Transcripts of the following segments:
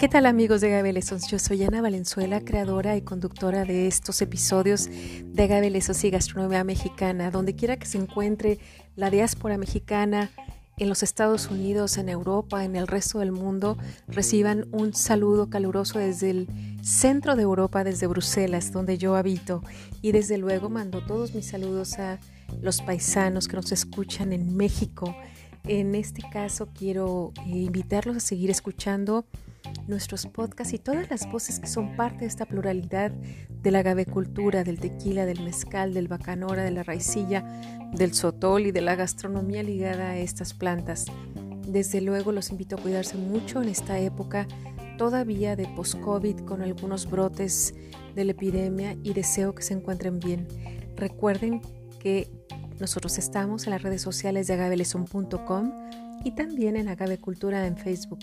¿Qué tal amigos de Gabelesos? Yo soy Ana Valenzuela, creadora y conductora de estos episodios de Gabelesos y Gastronomía Mexicana. Donde quiera que se encuentre la diáspora mexicana en los Estados Unidos, en Europa, en el resto del mundo, reciban un saludo caluroso desde el centro de Europa, desde Bruselas, donde yo habito. Y desde luego mando todos mis saludos a los paisanos que nos escuchan en México. En este caso quiero eh, invitarlos a seguir escuchando nuestros podcasts y todas las voces que son parte de esta pluralidad de la gavecultura, del tequila, del mezcal, del bacanora, de la raicilla, del sotol y de la gastronomía ligada a estas plantas. Desde luego los invito a cuidarse mucho en esta época todavía de post-COVID con algunos brotes de la epidemia y deseo que se encuentren bien. Recuerden que nosotros estamos en las redes sociales de agaveleson.com y también en Agavecultura en Facebook.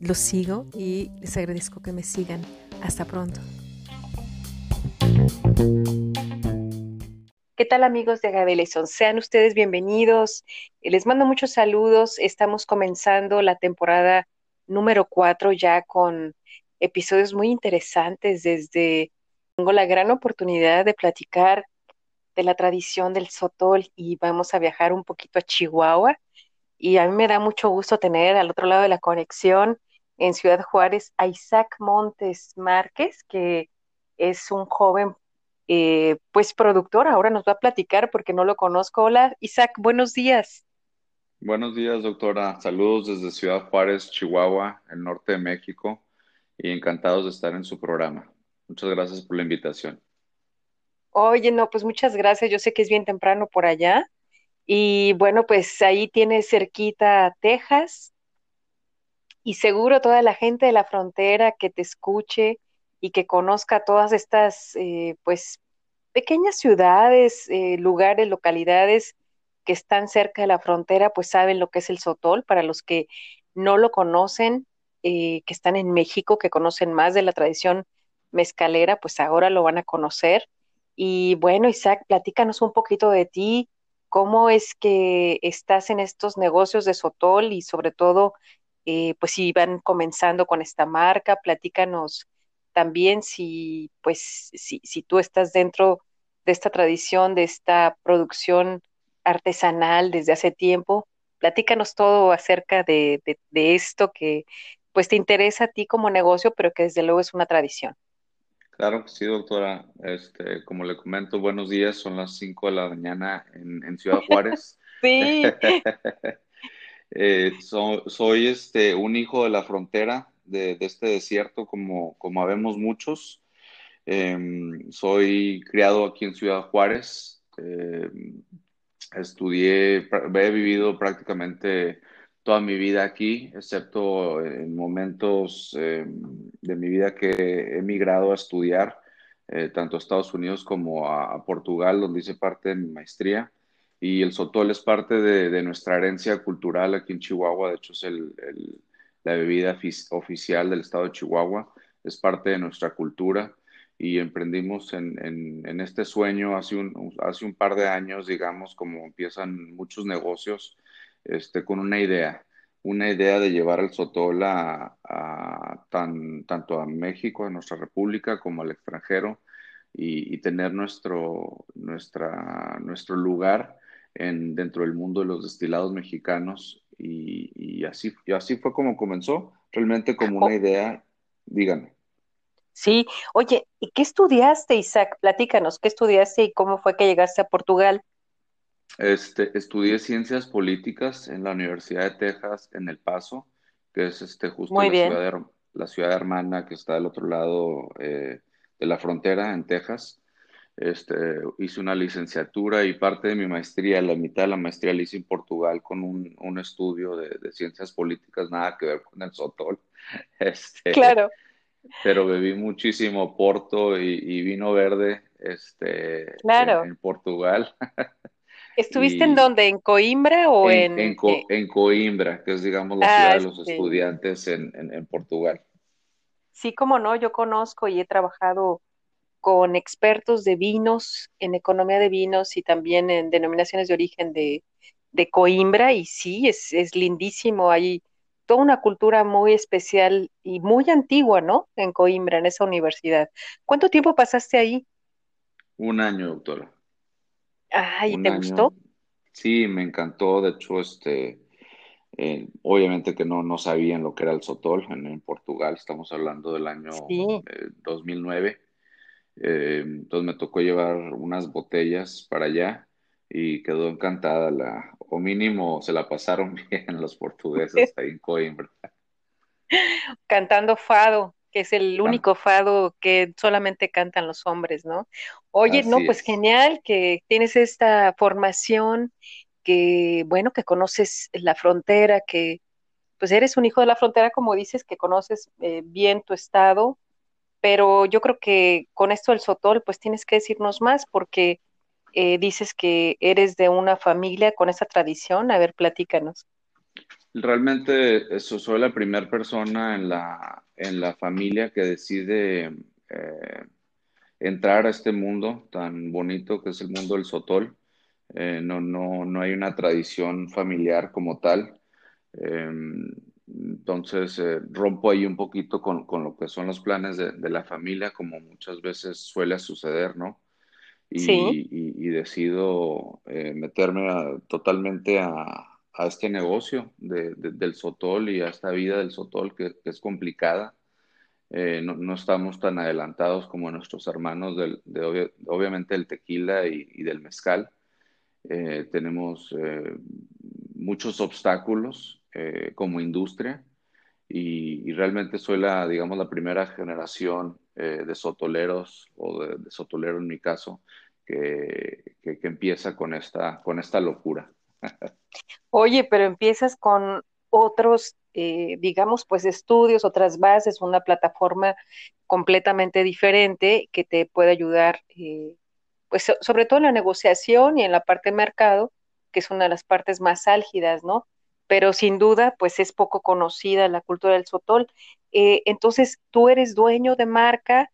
Los sigo y les agradezco que me sigan. Hasta pronto. ¿Qué tal amigos de Agaveleson? Sean ustedes bienvenidos. Les mando muchos saludos. Estamos comenzando la temporada número 4 ya con episodios muy interesantes desde tengo la gran oportunidad de platicar de la tradición del sotol y vamos a viajar un poquito a Chihuahua. Y a mí me da mucho gusto tener al otro lado de la conexión en Ciudad Juárez a Isaac Montes Márquez, que es un joven, eh, pues productor, ahora nos va a platicar porque no lo conozco. Hola, Isaac, buenos días. Buenos días, doctora. Saludos desde Ciudad Juárez, Chihuahua, el norte de México, y encantados de estar en su programa. Muchas gracias por la invitación. Oye, no, pues muchas gracias. Yo sé que es bien temprano por allá. Y bueno, pues ahí tienes cerquita Texas, y seguro toda la gente de la frontera que te escuche y que conozca todas estas, eh, pues, pequeñas ciudades, eh, lugares, localidades que están cerca de la frontera, pues saben lo que es el sotol. Para los que no lo conocen, eh, que están en México, que conocen más de la tradición mezcalera, pues ahora lo van a conocer. Y bueno, Isaac, platícanos un poquito de ti, cómo es que estás en estos negocios de sotol y sobre todo eh, pues si van comenzando con esta marca, platícanos también si, pues, si, si tú estás dentro de esta tradición, de esta producción artesanal desde hace tiempo, platícanos todo acerca de, de, esto que pues te interesa a ti como negocio, pero que desde luego es una tradición. Claro que sí, doctora. Este, como le comento, buenos días. Son las 5 de la mañana en, en Ciudad Juárez. sí. Eh, soy este, un hijo de la frontera de, este desierto, como, como habemos muchos. Em, soy criado aquí en Ciudad Juárez. Em, estudié, he vivido prácticamente toda mi vida aquí, excepto en momentos em, de mi vida que he emigrado a estudiar, eh, tanto a Estados Unidos como a Portugal, donde hice parte de mi maestría y el sotol es parte de, nuestra herencia cultural aquí en Chihuahua, de hecho es la bebida oficial del estado de Chihuahua, es parte de nuestra cultura y emprendimos en, este sueño hace un, par de años, digamos, como empiezan muchos negocios, este, con una idea, una idea de llevar el sotol a, tan, tanto a México, a nuestra república, como al extranjero y, tener nuestro lugar en, dentro del mundo de los destilados mexicanos y, así, y así fue como comenzó, realmente como una oh. idea, díganme. Sí, oye, ¿y qué estudiaste, Isaac? Platícanos, ¿qué estudiaste y cómo fue que llegaste a Portugal? Este, estudié ciencias políticas en la Universidad de Texas en El Paso, que es este justo la ciudad, la ciudad hermana que está del otro lado eh, de la frontera en Texas. Este, hice una licenciatura y parte de mi maestría, la mitad de la maestría la hice en Portugal con un, un estudio de, de, ciencias políticas, nada que ver con el Sotol. Este, claro. Pero bebí muchísimo Porto y, vino verde este, claro. en, Portugal. ¿Estuviste en dónde? ¿En Coimbra o en...? En, en, Coimbra, que es, digamos, la ah, ciudad de los estudiantes en, en Portugal. Sí, como no, yo conozco y he trabajado con expertos de vinos, en economía de vinos y también en denominaciones de origen de, Coimbra. Y sí, es, es lindísimo. Hay toda una cultura muy especial y muy antigua, ¿no? En Coimbra, en esa universidad. ¿Cuánto tiempo pasaste ahí? Un año, doctora. Ay, Un ¿te año. gustó? Sí, me encantó. De hecho, este, eh, obviamente que no, no sabían lo que era el Sotol en, en Portugal. Estamos hablando del año Sí. eh, 2009. Eh, entonces me tocó llevar unas botellas para allá y quedó encantada la, o mínimo se la pasaron bien los portugueses ahí en Coimbra. Cantando fado, que es el único fado que solamente cantan los hombres, ¿no? Oye, no, pues es. genial que tienes esta formación, que bueno, que conoces la frontera, que pues eres un hijo de la frontera, como dices, que conoces eh, bien tu estado, pero yo creo que con esto del Sotol, pues tienes que decirnos más, porque eh, dices que eres de una familia con esa tradición. A ver, platícanos. Realmente eso, soy la primera persona en la, en la familia que decide eh, entrar a este mundo tan bonito que es el mundo del Sotol. Eh, no, no, no hay una tradición familiar como tal. Entonces, eh, rompo ahí un poquito con, con lo que son los planes de, de la familia, como muchas veces suele suceder, ¿no? Sí, Y, y- y decido eh, meterme a- totalmente a, a este negocio de- de- del Sotol y a esta vida del Sotol que, que es complicada. Eh, no, no estamos tan adelantados como nuestros hermanos del, de obvia- obviamente del tequila y, y del mezcal. Eh, tenemos muchos obstáculos eh, como industria y, realmente soy la, digamos, la primera generación eh, de sotoleros o de, sotolero en mi caso que, que, empieza con esta, con esta locura. Oye, pero empiezas con otros, eh, digamos, pues estudios, otras bases, una plataforma completamente diferente que te puede ayudar, eh, pues so- sobre todo en la negociación y en la parte mercado, que es una de las partes más álgidas, ¿no? Pero sin duda, pues es poco conocida la cultura del sotol. Eh, entonces, tú eres dueño de marca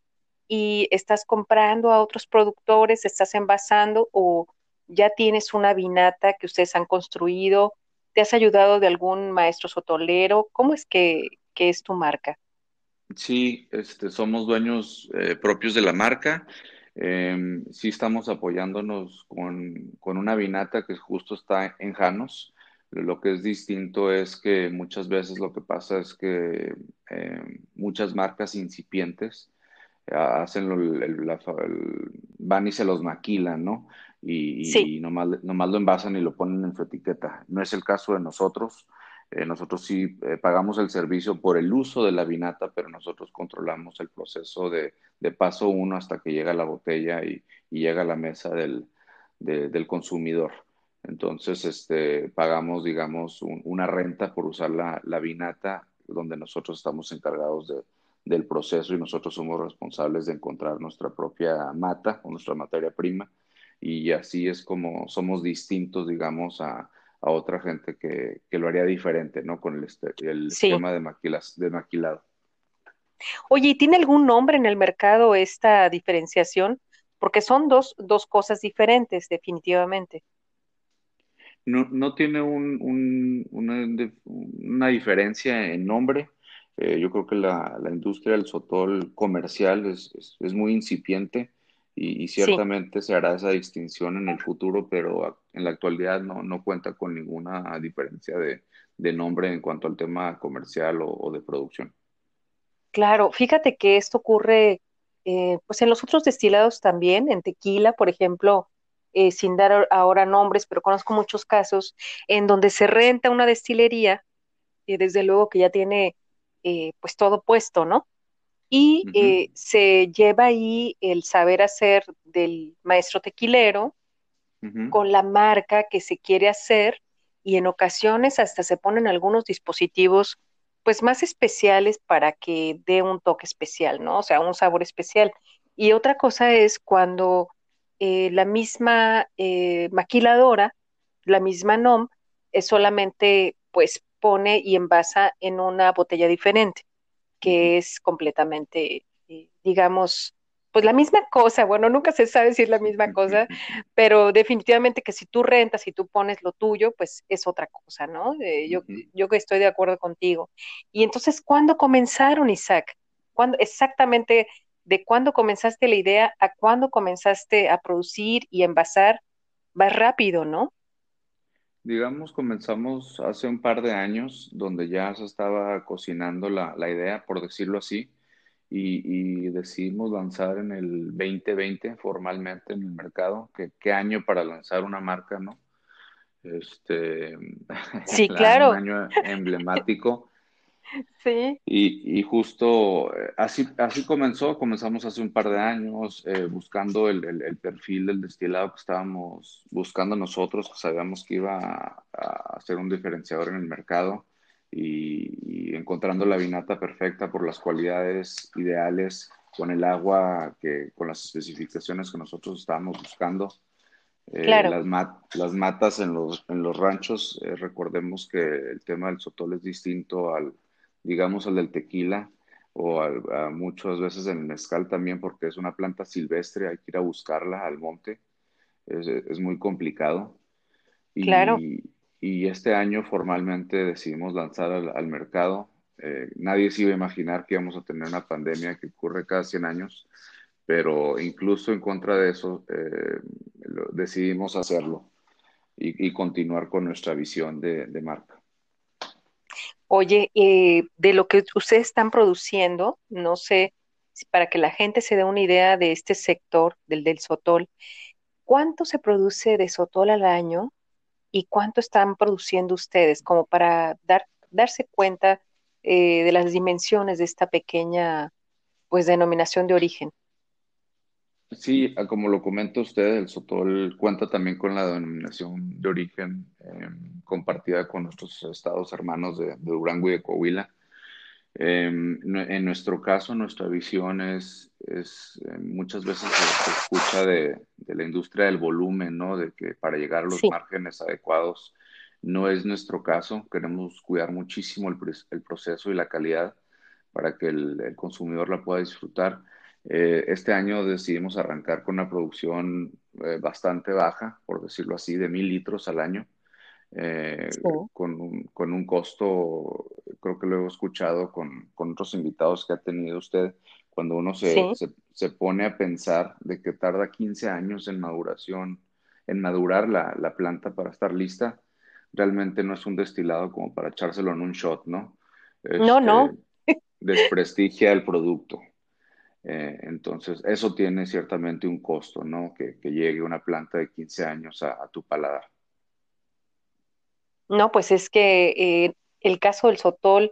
y estás comprando a otros productores, estás envasando o ya tienes una vinata que ustedes han construido, ¿te has ayudado de algún maestro sotolero? ¿Cómo es que, que es tu marca? Sí, este, somos dueños eh, propios de la marca. Eh, sí estamos apoyándonos con, con una vinata que justo está en Janos. Lo que es distinto es que muchas veces lo que pasa es que eh, muchas marcas incipientes hacen lo- el- la el- van y se los maquilan, ¿no? Sí, Y, y nomás, nomás lo envasan y lo ponen en su etiqueta. No es el caso de nosotros. Eh, nosotros sí eh, pagamos el servicio por el uso de la vinata, pero nosotros controlamos el proceso de, de paso uno hasta que llega la botella y, y llega a la mesa del, de- del consumidor. Entonces, este, pagamos, digamos, un- una renta por usar la, la vinata, donde nosotros estamos encargados de, del proceso y nosotros somos responsables de encontrar nuestra propia mata o nuestra materia prima. Y así es como somos distintos, digamos, a, a otra gente que, que lo haría diferente, ¿no? Con el, este- el sí. esquema de, maquilas, de maquilado. Oye, ¿y tiene algún nombre en el mercado esta diferenciación? Porque son dos, dos cosas diferentes, definitivamente. No, no tiene un- un- una, diferencia en nombre. Eh, yo creo que la, la industria del sotol comercial es, es- es muy incipiente y, y Sí. ciertamente se hará esa distinción en el futuro, pero en la actualidad no, no cuenta con ninguna diferencia de, de nombre en cuanto al tema comercial o, o de producción. Claro, fíjate que esto ocurre eh, pues en los otros destilados también, en tequila, por ejemplo, eh, sin dar ahora nombres, pero conozco muchos casos en donde se renta una destilería, y desde luego que ya tiene eh, pues todo puesto, ¿no? Y eh, se lleva ahí el saber hacer del maestro tequilero con la marca que se quiere hacer y en ocasiones hasta se ponen algunos dispositivos pues más especiales para que dé un toque especial, ¿no? O sea, un sabor especial. Y otra cosa es cuando eh, la misma eh, maquiladora, la misma NOM, es solamente pues pone y envasa en una botella diferente, que es completamente, eh, digamos, pues la misma cosa, bueno, nunca se sabe si es la misma cosa, pero definitivamente que si tú rentas y tú pones lo tuyo, pues es otra cosa, ¿no? Eh, yo, yo estoy de acuerdo contigo. Y entonces, ¿cuándo comenzaron, Isaac? ¿Cuándo, exactamente de cuándo comenzaste la idea a cuándo comenzaste a producir y envasar? Va rápido, ¿no? Digamos, comenzamos hace un par de años, donde ya se estaba cocinando la, la idea, por decirlo así y, decidimos lanzar en el 2020 formalmente en el mercado. ¿Qué, qué año para lanzar una marca, no? Este, sí, claro. Un año emblemático. Sí. Y, y, justo eh, así, así comenzó, comenzamos hace un par de años eh, buscando el, el, perfil del destilado que estábamos buscando nosotros, que sabíamos que iba a, a ser un diferenciador en el mercado y, encontrando la vinata perfecta por las cualidades ideales con el agua que con las especificaciones que nosotros estábamos buscando. Eh, claro. las, las, matas en los, en los ranchos, eh, recordemos que el tema del sotol es distinto al, digamos, al del tequila o a, muchas veces el mezcal también porque es una planta silvestre, hay que ir a buscarla al monte, es, es muy complicado. Y, claro y este año formalmente decidimos lanzar al, mercado. Eh, nadie se iba a imaginar que íbamos a tener una pandemia que ocurre cada 100 años, pero incluso en contra de eso eh, decidimos hacerlo y, continuar con nuestra visión de, marca. Oye, eh, de lo que ustedes están produciendo, no sé, para que la gente se dé una idea de este sector, del del sotol, ¿cuánto se produce de sotol al año? y cuánto están produciendo ustedes, como para dar, darse cuenta eh, de las dimensiones de esta pequeña pues denominación de origen. Sí, como lo comenta usted, el Sotol cuenta también con la denominación de origen em, compartida con nuestros estados hermanos de, de Durango y de Coahuila. Em, en nuestro caso, nuestra visión es, es eh, muchas veces se, escucha de, de, la industria del volumen, ¿no? De que para llegar a los márgenes adecuados no es nuestro caso. Queremos cuidar muchísimo el, el proceso y la calidad para que el, el consumidor la pueda disfrutar. Eh, este año decidimos arrancar con una producción eh, bastante baja, por decirlo así, de mil litros al año. Eh, con, un, con, un, costo, creo que lo he escuchado con, con, otros invitados que ha tenido usted, cuando uno se, se, pone a pensar de que tarda 15 años en maduración, en madurar la, la, planta para estar lista, realmente no es un destilado como para echárselo en un shot, ¿no? no, no. Este, desprestigia el producto. Eh, entonces, eso tiene ciertamente un costo, ¿no? Que, que llegue una planta de 15 años a, a tu paladar. No, pues es que eh, el caso del Sotol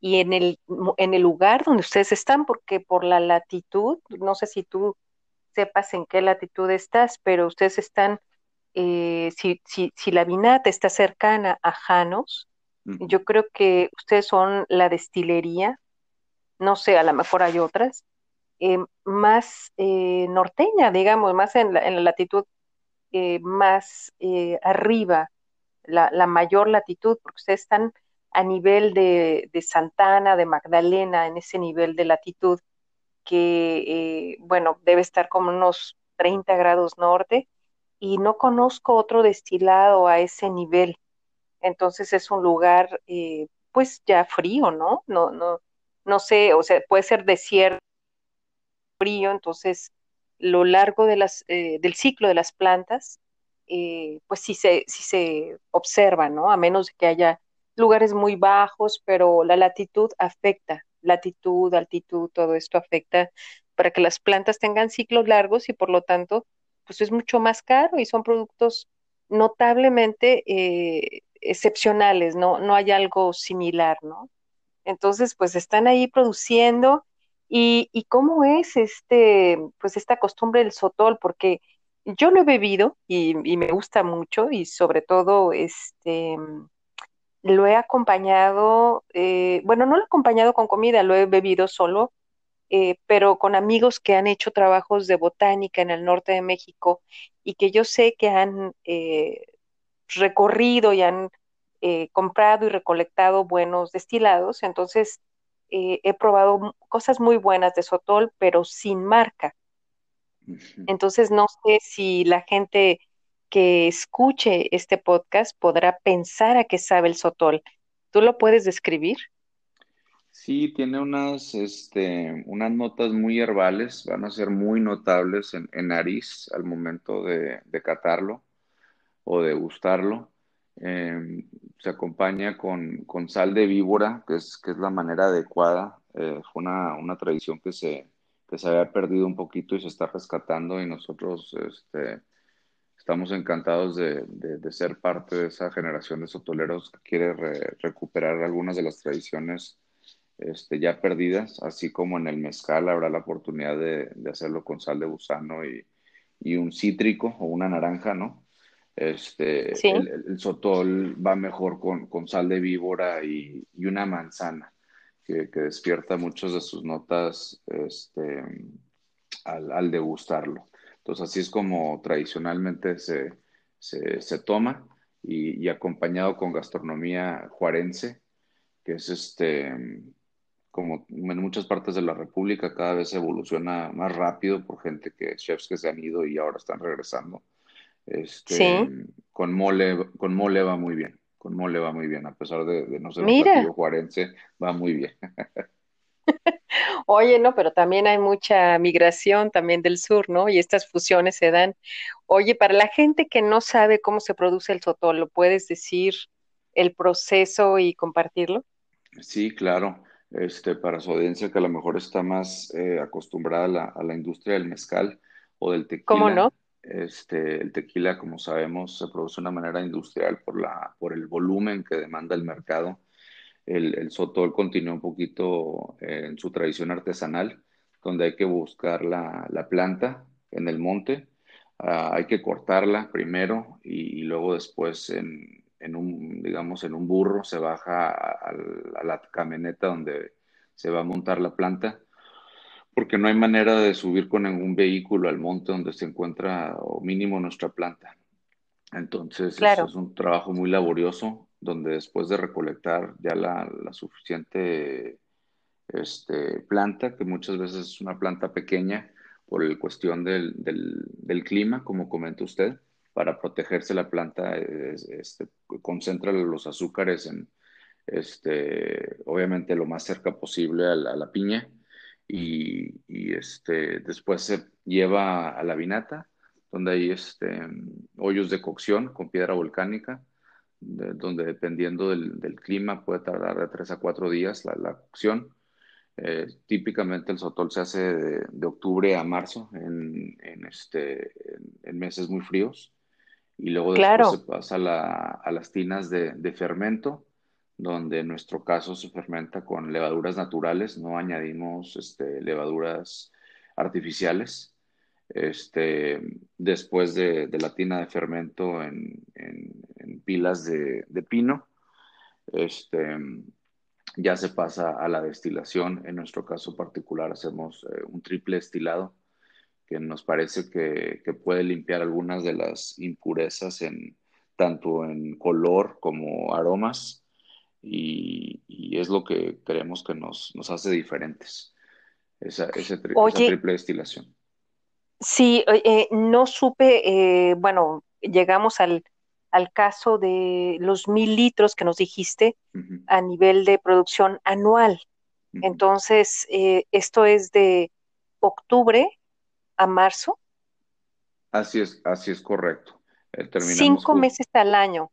y en el, en el lugar donde ustedes están, porque por la latitud, no sé si tú sepas en qué latitud estás, pero ustedes están, eh, si, si, si, la vinata está cercana a Janos, yo creo que ustedes son la destilería, no sé, a lo mejor hay otras, eh, más norteña, digamos, más en la, en la latitud más arriba la, mayor latitud, porque ustedes están a nivel de, Santana, de Magdalena, en ese nivel de latitud, que, eh, bueno, debe estar como unos 30 grados norte, y no conozco otro destilado a ese nivel. Entonces es un lugar, eh, pues ya frío, ¿no? No, no, no sé, o sea, puede ser desierto, frío, entonces lo largo de las, eh, del ciclo de las plantas eh, pues sí se, sí se observa, ¿no? A menos que haya lugares muy bajos, pero la latitud afecta, latitud, altitud, todo esto afecta para que las plantas tengan ciclos largos y por lo tanto, pues es mucho más caro y son productos notablemente eh, excepcionales, ¿no? No hay algo similar, ¿no? Entonces, pues están ahí produciendo y, y cómo es este, pues esta costumbre del sotol, porque yo lo he bebido y, me gusta mucho y sobre todo este lo he acompañado, eh, bueno, no lo he acompañado con comida, lo he bebido solo, eh, pero con amigos que han hecho trabajos de botánica en el norte de México y que yo sé que han eh, recorrido y han comprado y recolectado buenos destilados, entonces he probado cosas muy buenas de Sotol, pero sin marca Entonces, no sé si la gente que escuche este podcast podrá pensar a qué sabe el sotol. ¿Tú lo puedes describir? Sí, tiene unas, este, unas notas muy herbales, van a ser muy notables en, en nariz al momento de, de catarlo o de gustarlo. Eh, se acompaña con, con, sal de víbora, que es, que es la manera adecuada. Eh, fue una, una, tradición que se, que se había perdido un poquito y se está rescatando y nosotros este, estamos encantados de, de, ser parte de esa generación de sotoleros que quiere re, recuperar algunas de las tradiciones este, ya perdidas, así como en el mezcal habrá la oportunidad de, de hacerlo con sal de gusano y, y, un cítrico o una naranja, ¿no? Este, sí. el, el, sotol va mejor con, con sal de víbora y, y una manzana, que, que, despierta muchas de sus notas este, al, al, degustarlo. Entonces, así es como tradicionalmente se, se, se toma y, y, acompañado con gastronomía juarense, que es este, como en muchas partes de la República, cada vez evoluciona más rápido por gente que, chefs que se han ido y ahora están regresando este, sí. con mole, con mole va muy bien, con mole va muy bien, a pesar de, de no ser un platillo juarense, va muy bien. Oye, no, pero también hay mucha migración también del sur, ¿no? Y estas fusiones se dan. Oye, para la gente que no sabe cómo se produce el sotol, ¿lo puedes decir el proceso y compartirlo? Sí, claro. Este, para su audiencia que a lo mejor está más eh, acostumbrada a la, a la, industria del mezcal o del tequila. ¿Cómo no? Este, el tequila, como sabemos, se produce de una manera industrial por, la, por el volumen que demanda el mercado. El, el sotol continúa un poquito en su tradición artesanal, donde hay que buscar la, la planta en el monte, uh, hay que cortarla primero y, y luego después en, en, un, digamos, en un burro se baja a, a la camioneta donde se va a montar la planta porque no hay manera de subir con ningún vehículo al monte donde se encuentra o mínimo nuestra planta. Entonces claro. es, es, un trabajo muy laborioso donde después de recolectar ya la, la suficiente este, planta, que muchas veces es una planta pequeña por el cuestión del, del, del clima, como comenta usted, para protegerse la planta es, este, concentra los azúcares en, este, obviamente lo más cerca posible a la, a la piña y, y, este, después se lleva a la vinata, donde hay este, hoyos de cocción con piedra volcánica, de, donde dependiendo del, del, clima puede tardar de 3 a 4 días la, la cocción. Eh, típicamente el sotol se hace de, de octubre a marzo en, en este, en, en, meses muy fríos y luego después claro. se pasa la, a las tinas de, de fermento donde en nuestro caso se fermenta con levaduras naturales, no añadimos este, levaduras artificiales. Este, después de, la tina de fermento en, pilas de, de, pino, este, ya se pasa a la destilación. En nuestro caso particular hacemos eh, un triple destilado que nos parece que, que, puede limpiar algunas de las impurezas en, tanto en color como aromas y, y, es lo que creemos que nos, nos hace diferentes, esa, ese tri Oye, esa triple destilación. Sí, eh, no supe, eh, bueno, llegamos al, al, caso de los mil litros que nos dijiste uh -huh. a nivel de producción anual. Uh -huh. Entonces, eh, esto es de octubre a marzo. Así es, así es correcto. Eh, Cinco meses al año.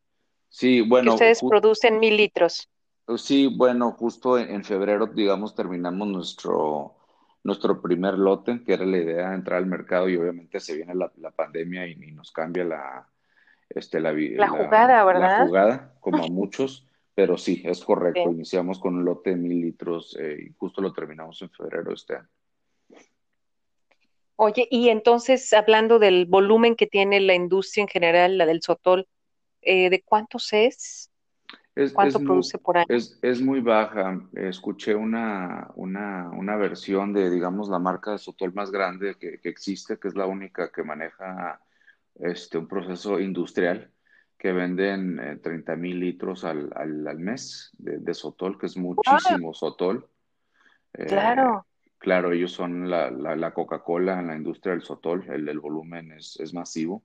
Sí, bueno. Que ustedes producen mil litros. Sí, bueno, justo en febrero, digamos, terminamos nuestro, nuestro primer lote, que era la idea de entrar al mercado y obviamente se viene la, la pandemia y, y, nos cambia la, este, la, la, la jugada, ¿verdad? La jugada, como a muchos, pero sí, es correcto. Sí. Iniciamos con un lote de mil litros eh, y justo lo terminamos en febrero de este año. Oye, y entonces, hablando del volumen que tiene la industria en general, la del sotol, eh, ¿de cuántos es? es ¿Cuánto es produce muy, por año? Es, es, muy baja. Escuché una, una, una, versión de, digamos, la marca de sotol más grande que, que, existe, que es la única que maneja este, un proceso industrial, que venden eh, 30 mil litros al, al, al mes de, de, sotol, que es muchísimo sotol. Claro. Eh, Claro, ellos son la, la, la Coca-Cola en la industria del sotol, el, el volumen es, es masivo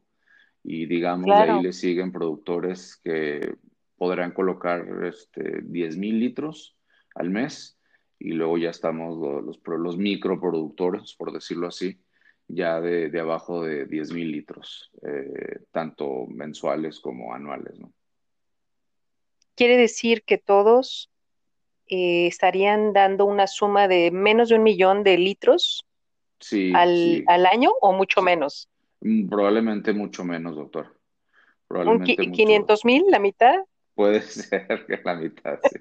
y digamos de ahí Claro. le siguen productores que podrán colocar este, 10 mil litros al mes y luego ya estamos lo- los, los microproductores, por decirlo así, ya de, de abajo de 10 mil litros, eh, tanto mensuales como anuales, ¿no? Quiere decir que todos eh, estarían dando una suma de menos de un millón de litros Sí, al, sí, al año o mucho sí. menos. Mm, Probablemente mucho menos, doctor. ¿Un Probablemente mucho. 500 mil, la mitad? Puede ser que la mitad, sí.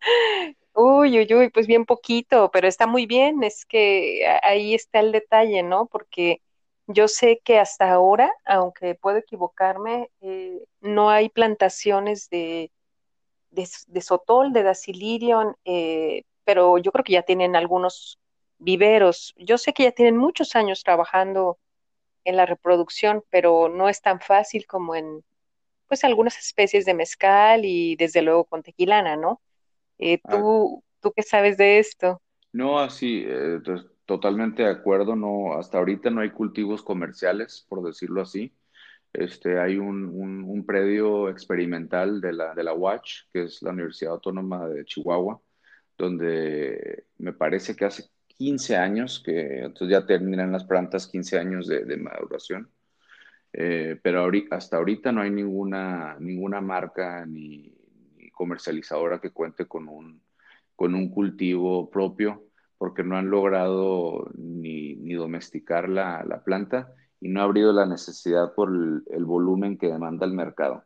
Uy, uy, uy, pues bien poquito, pero está muy bien, es que ahí está el detalle, ¿no? Porque yo sé que hasta ahora, aunque puedo equivocarme, eh, no hay plantaciones de, de, sotol, de Dasylirion, eh, pero yo creo que ya tienen algunos viveros. Yo sé que ya tienen muchos años trabajando en la reproducción, pero no es tan fácil como en, pues, algunas especies de mezcal y desde luego con tequilana, ¿no? Eh, Ah, ¿tú, tú qué sabes de esto? no, así, eh, to- totalmente de acuerdo. No, hasta ahorita no hay cultivos comerciales, por decirlo así. Este, hay un, un, un predio experimental de la, de la UACH, que es la Universidad Autónoma de Chihuahua, donde me parece que hace 15 años, que entonces ya terminan las plantas 15 años de, de maduración, Eh, pero hasta ahorita no hay ninguna, ninguna marca ni, ni comercializadora que cuente con un, con un cultivo propio, porque no han logrado ni, ni domesticar la, la planta y no ha habido la necesidad por el, el volumen que demanda el mercado.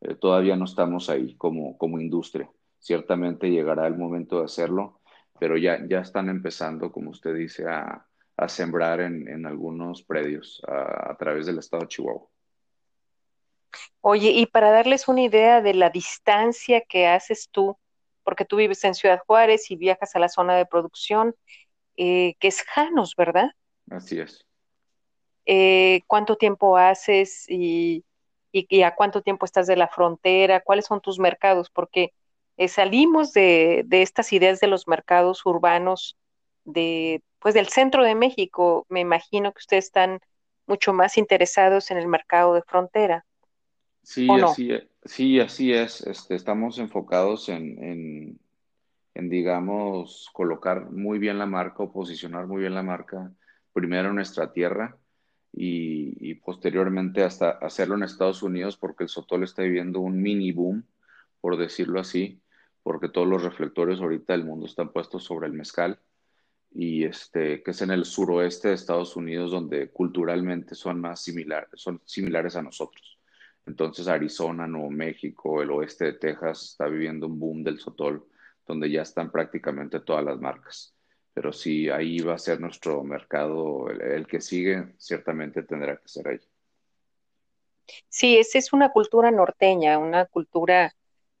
Eh, todavía no estamos ahí como, como industria. Ciertamente llegará el momento de hacerlo, pero ya, ya están empezando, como usted dice, a, a sembrar en, en algunos predios a, a través del estado de Chihuahua. Oye, y para darles una idea de la distancia que haces tú, porque tú vives en Ciudad Juárez y viajas a la zona de producción, eh, que es Janos, ¿verdad? Así es. Eh, ¿cuánto tiempo haces y, y- y a cuánto tiempo estás de la frontera? ¿Cuáles son tus mercados? Porque eh, salimos de, de estas ideas de los mercados urbanos de, pues del centro de México. Me imagino que ustedes están mucho más interesados en el mercado de frontera, ¿o Sí, no? así, e- sí, así es. Este, estamos enfocados en, en, en, digamos, colocar muy bien la marca o posicionar muy bien la marca primero en nuestra tierra y, y posteriormente hasta hacerlo en Estados Unidos porque el Sotol está viviendo un mini boom, por decirlo así, porque todos los reflectores ahorita del mundo están puestos sobre el mezcal y este, que es en el suroeste de Estados Unidos, donde culturalmente son más similares, son similares a nosotros. Entonces, Arizona, Nuevo México, el oeste de Texas está viviendo un boom del sotol, donde ya están prácticamente todas las marcas. Pero sí, ahí va a ser nuestro mercado, el, el que sigue, ciertamente tendrá que ser ahí. Sí, esa es una cultura norteña, una cultura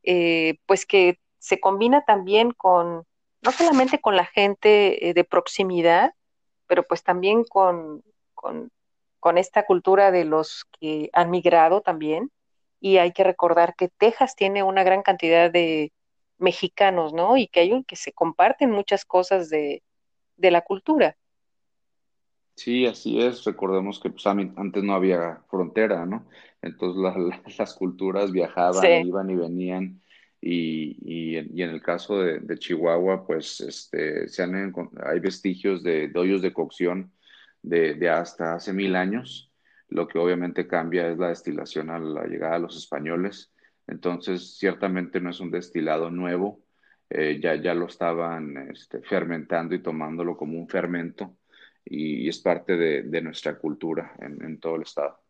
eh, pues que se combina también con, no solamente con la gente eh, de proximidad, pero pues también con, con, con esta cultura de los que han migrado también. Y hay que recordar que Texas tiene una gran cantidad de mexicanos, ¿no? Y que hay un, que se comparten muchas cosas de, de la cultura. Sí, así es. Recordemos que pues, antes no había frontera, ¿no? Entonces la- la- las culturas viajaban, Sí. iban y venían. Y, y, en y en el caso de, Chihuahua, pues este, se han hay vestigios de, de hoyos de cocción de, hasta hace mil años. Lo que obviamente cambia es la destilación a la llegada de los españoles. Entonces, ciertamente no es un destilado nuevo. Eh, ya, lo estaban este, fermentando y tomándolo como un fermento y es parte de, nuestra cultura en, todo el estado.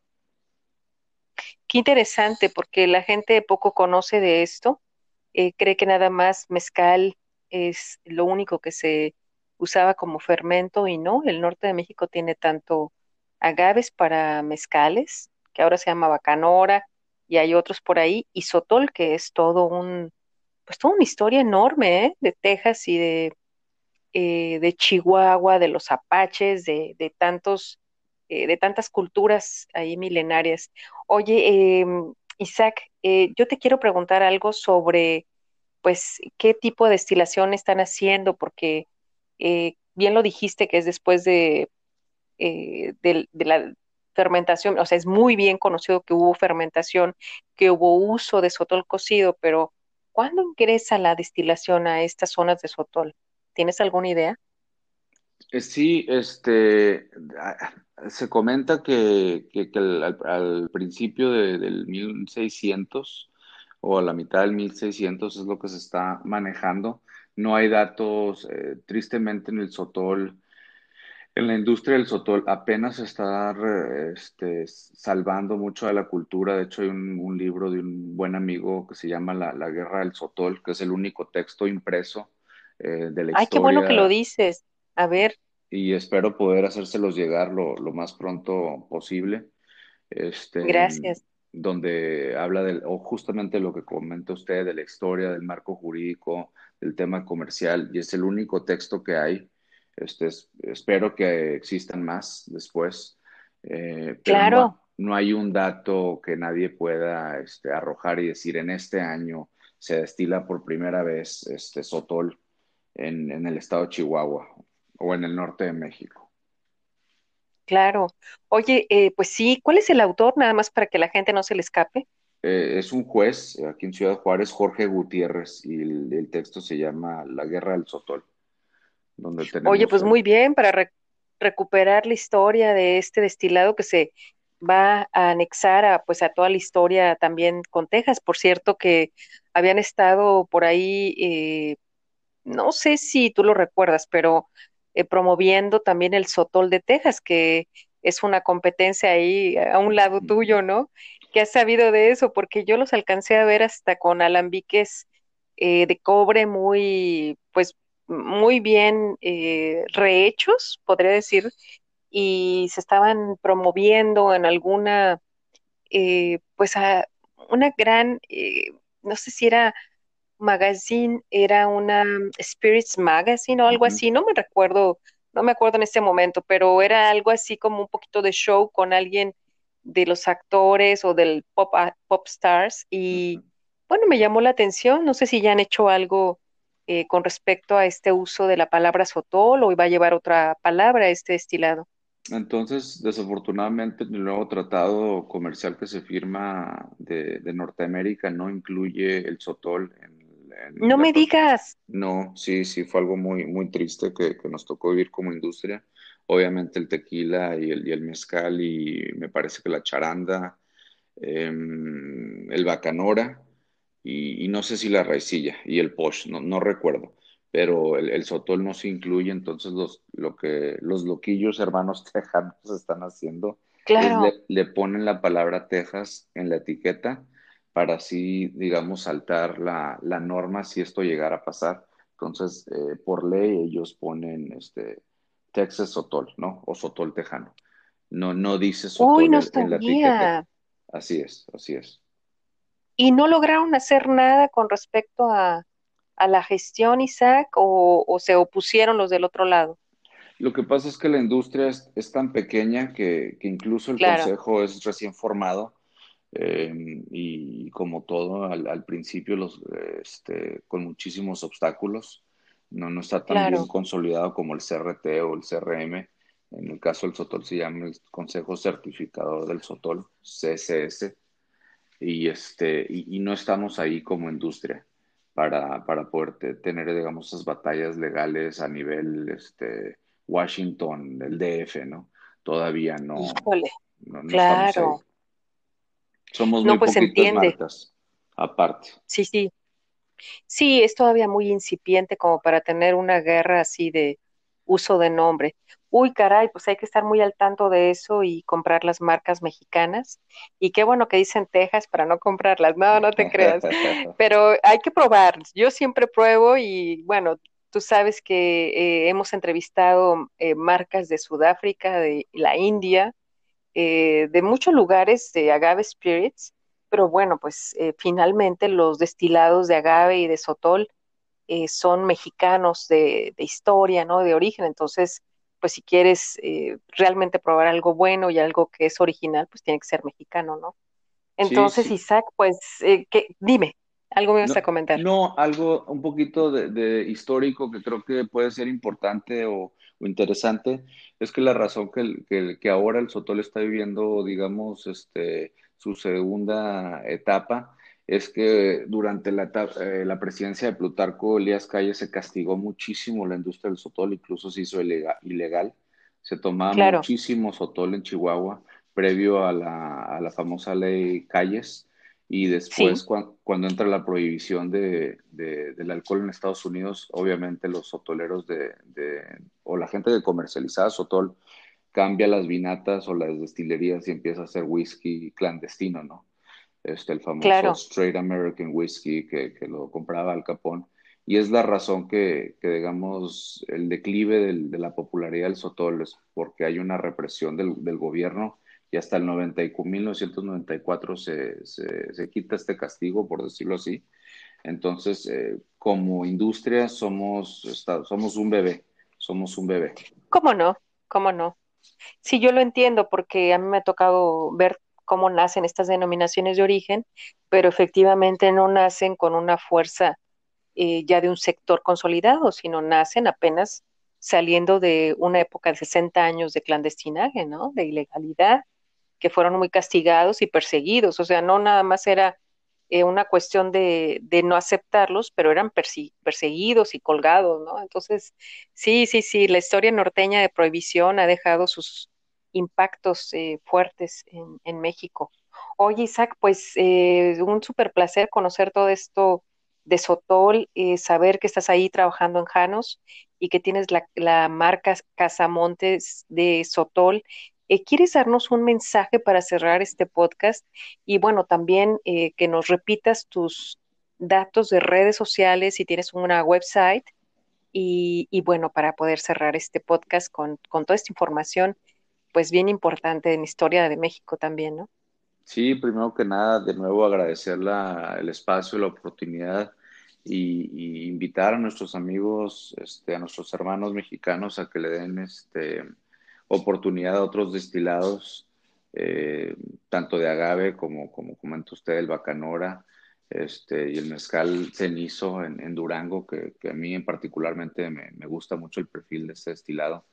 Qué interesante, porque la gente poco conoce de esto, eh, cree que nada más mezcal es lo único que se usaba como fermento y no, el norte de México tiene tanto agaves para mezcales, que ahora se llama bacanora, y hay otros por ahí, y sotol, que es todo un, pues toda una historia enorme, ¿eh? de Texas y de eh, de Chihuahua, de los apaches, de, de tantos, eh, de tantas culturas ahí milenarias. Oye, eh, Isaac, eh, yo te quiero preguntar algo sobre, pues, qué tipo de destilación están haciendo, porque eh, bien lo dijiste que es después de, eh, de, la fermentación, o sea, es muy bien conocido que hubo fermentación, que hubo uso de sotol cocido, pero ¿cuándo ingresa la destilación a estas zonas de sotol? ¿Tienes alguna idea? Eh, sí, este, se comenta que, al, principio del 1600 o a la mitad del 1600 es lo que se está manejando. No hay datos, eh, tristemente, en el Sotol. En la industria del Sotol apenas se está este, salvando mucho de la cultura. De hecho, hay un, libro de un buen amigo que se llama La, Guerra del Sotol, que es el único texto impreso eh, de la historia. Ay, qué bueno que lo dices. A ver. Y espero poder hacérselos llegar lo, lo más pronto posible. Este, Gracias donde habla de, o justamente lo que comenta usted, de la historia, del marco jurídico, del tema comercial, y es el único texto que hay. Este, espero que existan más después. Eh, claro. No, hay un dato que nadie pueda este, arrojar y decir en este año se destila por primera vez este sotol en, en el estado de Chihuahua o en el norte de México. Claro. Oye, eh, pues sí, ¿cuál es el autor? Nada más para que la gente no se le escape. Eh, es un juez aquí en Ciudad Juárez, Jorge Gutiérrez, y el, texto se llama La Guerra del Sotol. Donde Oye, pues muy bien, para recuperar la historia de este destilado que se va a anexar a, pues, a toda la historia también con Texas. Por cierto, que habían estado por ahí, eh, no sé si tú lo recuerdas, pero eh, promoviendo también el Sotol de Texas, que es una competencia ahí a un lado tuyo, ¿no? ¿Qué has sabido de eso? Porque yo los alcancé a ver hasta con alambiques eh, de cobre muy, pues, muy bien eh, rehechos, podría decir, y se estaban promoviendo en alguna, pues, a una gran, no sé si era magazine era una Spirits Magazine o algo así, no me recuerdo, no me acuerdo en este momento, pero era algo así como un poquito de show con alguien de los actores o del pop, pop stars y bueno, me llamó la atención, no sé si ya han hecho algo eh, con respecto a este uso de la palabra sotol o iba a llevar otra palabra este destilado. Entonces, desafortunadamente, el nuevo tratado comercial que se firma de, de Norteamérica no incluye el sotol en no me digas. No, sí, sí, fue algo muy, muy triste que, nos tocó vivir como industria. Obviamente el tequila y el, y el mezcal y me parece que la charanda, em, el bacanora y, no sé si la raicilla y el posh, no, no recuerdo, pero el, sotol no se incluye, entonces los, lo que los loquillos hermanos tejanos están haciendo claro. es le, le ponen la palabra Texas en la etiqueta para así, digamos, saltar la, norma si esto llegara a pasar. Entonces, eh, por ley, ellos ponen este, Texas Sotol, ¿no? O Sotol Tejano. No, no dice Sotol no en, la etiqueta. Así es, así es. ¿Y no lograron hacer nada con respecto a, la gestión, Isaac, o, se opusieron los del otro lado? Lo que pasa es que la industria es, tan pequeña que, incluso el consejo es recién formado Em, y como todo, al, principio los, este, con muchísimos obstáculos, no, no está tan bien consolidado como el CRT o el CRM. En el caso del SOTOL se llama el Consejo Certificador del SOTOL, CSS, y, este, y, no estamos ahí como industria para, para poder tener, digamos, esas batallas legales a nivel este, Washington, el DF, ¿no? Todavía no. no, claro. Somos muy pues poquitas marcas, aparte. Sí, sí. Sí, es todavía muy incipiente como para tener una guerra así de uso de nombre. Uy, caray, pues hay que estar muy al tanto de eso y comprar las marcas mexicanas. Y qué bueno que dicen Texas para no comprarlas. No, no te creas. Pero hay que probar. Yo siempre pruebo y bueno, tú sabes que eh, hemos entrevistado eh, marcas de Sudáfrica, de la India, eh, de muchos lugares de agave spirits, pero bueno, pues eh, finalmente los destilados de agave y de sotol eh, son mexicanos de, historia, ¿no? De origen, entonces, pues si quieres realmente probar algo bueno y algo que es original, pues tiene que ser mexicano, ¿no? Entonces, Isaac, pues, que, dime, Algo me vas a comentar. No, algo un poquito de, que que no, de, histórico que creo que puede ser importante o, interesante es que la razón que, que, ahora el Sotol está viviendo, digamos, este, su segunda etapa es que durante la, eh, la presidencia de Plutarco Elías Calle se castigó muchísimo la industria del Sotol, incluso se hizo ilegal. Se tomaba muchísimo Sotol en Chihuahua previo a la, a la famosa ley Calles y después, cuando entra la prohibición de, del alcohol en Estados Unidos, obviamente los sotoleros de, o la gente que comercializaba sotol cambia las vinatas o las destilerías y empieza a hacer whisky clandestino, ¿no? Este, el famoso Straight American Whiskey que, que, lo compraba Al Capón. Y es la razón que, que digamos, el declive de la popularidad del sotol es porque hay una represión del, del gobierno y hasta el 90, 1994 se, se, se, quita este castigo, por decirlo así. Entonces, eh, como industria somos, somos un bebé, somos un bebé. ¿Cómo no? ¿Cómo no? Sí, yo lo entiendo porque a mí me ha tocado ver cómo nacen estas denominaciones de origen, pero efectivamente no nacen con una fuerza eh, ya de un sector consolidado, sino nacen apenas saliendo de una época de 60 años de clandestinaje, ¿no? De ilegalidad, que fueron muy castigados y perseguidos. O sea, no nada más era eh, una cuestión de, de, no aceptarlos, pero eran perseguidos y colgados, ¿no? Entonces, sí, sí, sí, la historia norteña de prohibición ha dejado sus impactos eh, fuertes en, México. Oye, Isaac, pues eh, un súper placer conocer todo esto de Sotol, saber que estás ahí trabajando en Janos y que tienes la, la marca Casamontes de Sotol eh, ¿Quieres darnos un mensaje para cerrar este podcast? Y bueno, también eh, que nos repitas tus datos de redes sociales, si tienes una website. Y, bueno, para poder cerrar este podcast con, toda esta información, pues bien importante en historia de México también, ¿no? Sí, primero que nada, de nuevo agradecer el espacio, la oportunidad y, invitar a nuestros amigos, este, a nuestros hermanos mexicanos a que le den este, oportunidad a otros destilados, eh, tanto de agave como, como comenta usted, el bacanora este, y el mezcal cenizo en, Durango, que, a mí en particularmente me, gusta mucho el perfil de este destilado,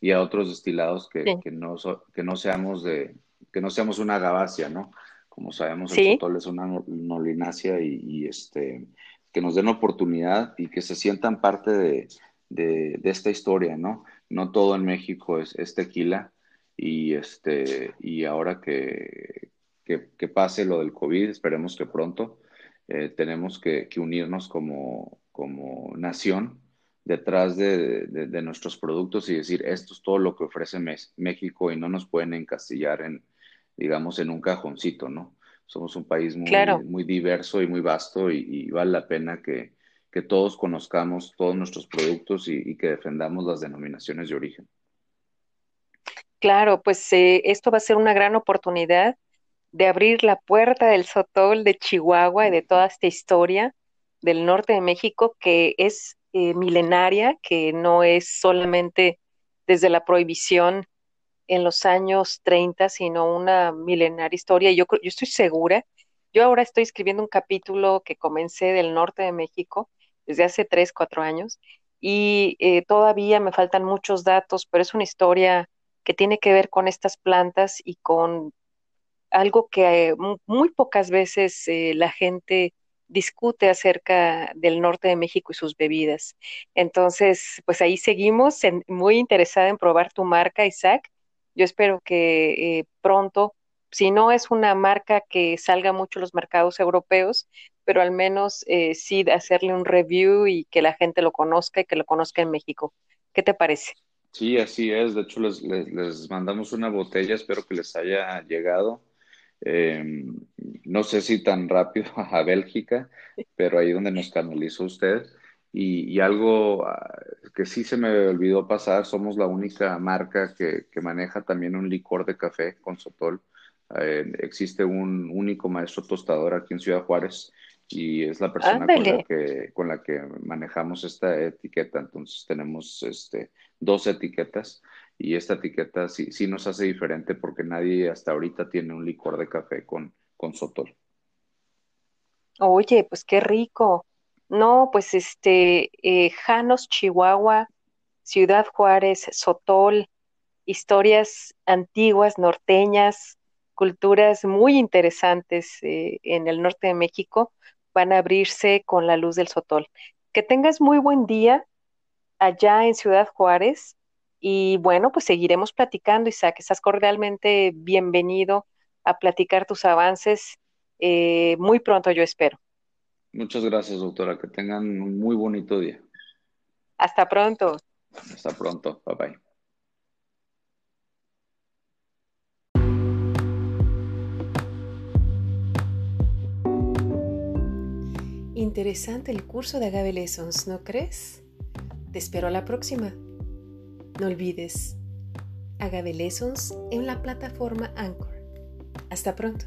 y a otros destilados que, no, que no seamos de que no seamos una agavácea, ¿no? Como sabemos, el sotol es una nolinácea y, este, que nos den oportunidad y que se sientan parte de, de esta historia, ¿no? no todo en México es, tequila y, este, y ahora que, que, pase lo del COVID, esperemos que pronto, eh, tenemos que, unirnos como, como nación detrás de, nuestros productos y decir, esto es todo lo que ofrece México y no nos pueden encastillar en, digamos, en un cajoncito, ¿no? Somos un país muy, muy diverso y muy vasto y vale la pena que, que todos conozcamos todos nuestros productos y, que defendamos las denominaciones de origen. Claro, pues eh, esto va a ser una gran oportunidad de abrir la puerta del Sotol de Chihuahua y de toda esta historia del norte de México que es eh, milenaria, que no es solamente desde la prohibición en los años 30, sino una milenaria historia. Yo, yo estoy segura, yo ahora estoy escribiendo un capítulo que comencé del norte de México desde hace tres, cuatro años y eh, todavía me faltan muchos datos, pero es una historia que tiene que ver con estas plantas y con algo que muy pocas veces eh, la gente discute acerca del norte de México y sus bebidas. Entonces, pues ahí seguimos, muy interesada en probar tu marca, Isaac. Yo espero que eh, pronto, si no es una marca que salga mucho en los mercados europeos, pero al menos eh, sí hacerle un review y que la gente lo conozca y que lo conozca en México. ¿Qué te parece? Sí, así es. De hecho, les, les, mandamos una botella, espero que les haya llegado. Em, no sé si tan rápido a Bélgica, pero ahí donde nos canalizó usted. Y, algo ah, que sí se me olvidó pasar, somos la única marca que, que maneja también un licor de café con sotol. Eh, existe un único maestro tostador aquí en Ciudad Juárez y es la persona con la, que, con la que manejamos esta etiqueta. Entonces tenemos este, dos etiquetas y esta etiqueta sí, sí nos hace diferente porque nadie hasta ahorita tiene un licor de café con, con sotol. Oye, pues qué rico. No, pues este, eh, Janos, Chihuahua, Ciudad Juárez, Sotol, historias antiguas, norteñas, culturas muy interesantes eh, en el norte de México van a abrirse con la luz del Sotol. Que tengas muy buen día allá en Ciudad Juárez y bueno, pues seguiremos platicando, Isaac. Estás cordialmente bienvenido a platicar tus avances eh, muy pronto, yo espero. Muchas gracias, doctora. Que tengan un muy bonito día. Hasta pronto. Hasta pronto. Bye bye. Interesante el curso de Agave Lessons, ¿no crees? Te espero a la próxima. No olvides, Agave Lessons en la plataforma Anchor. Hasta pronto.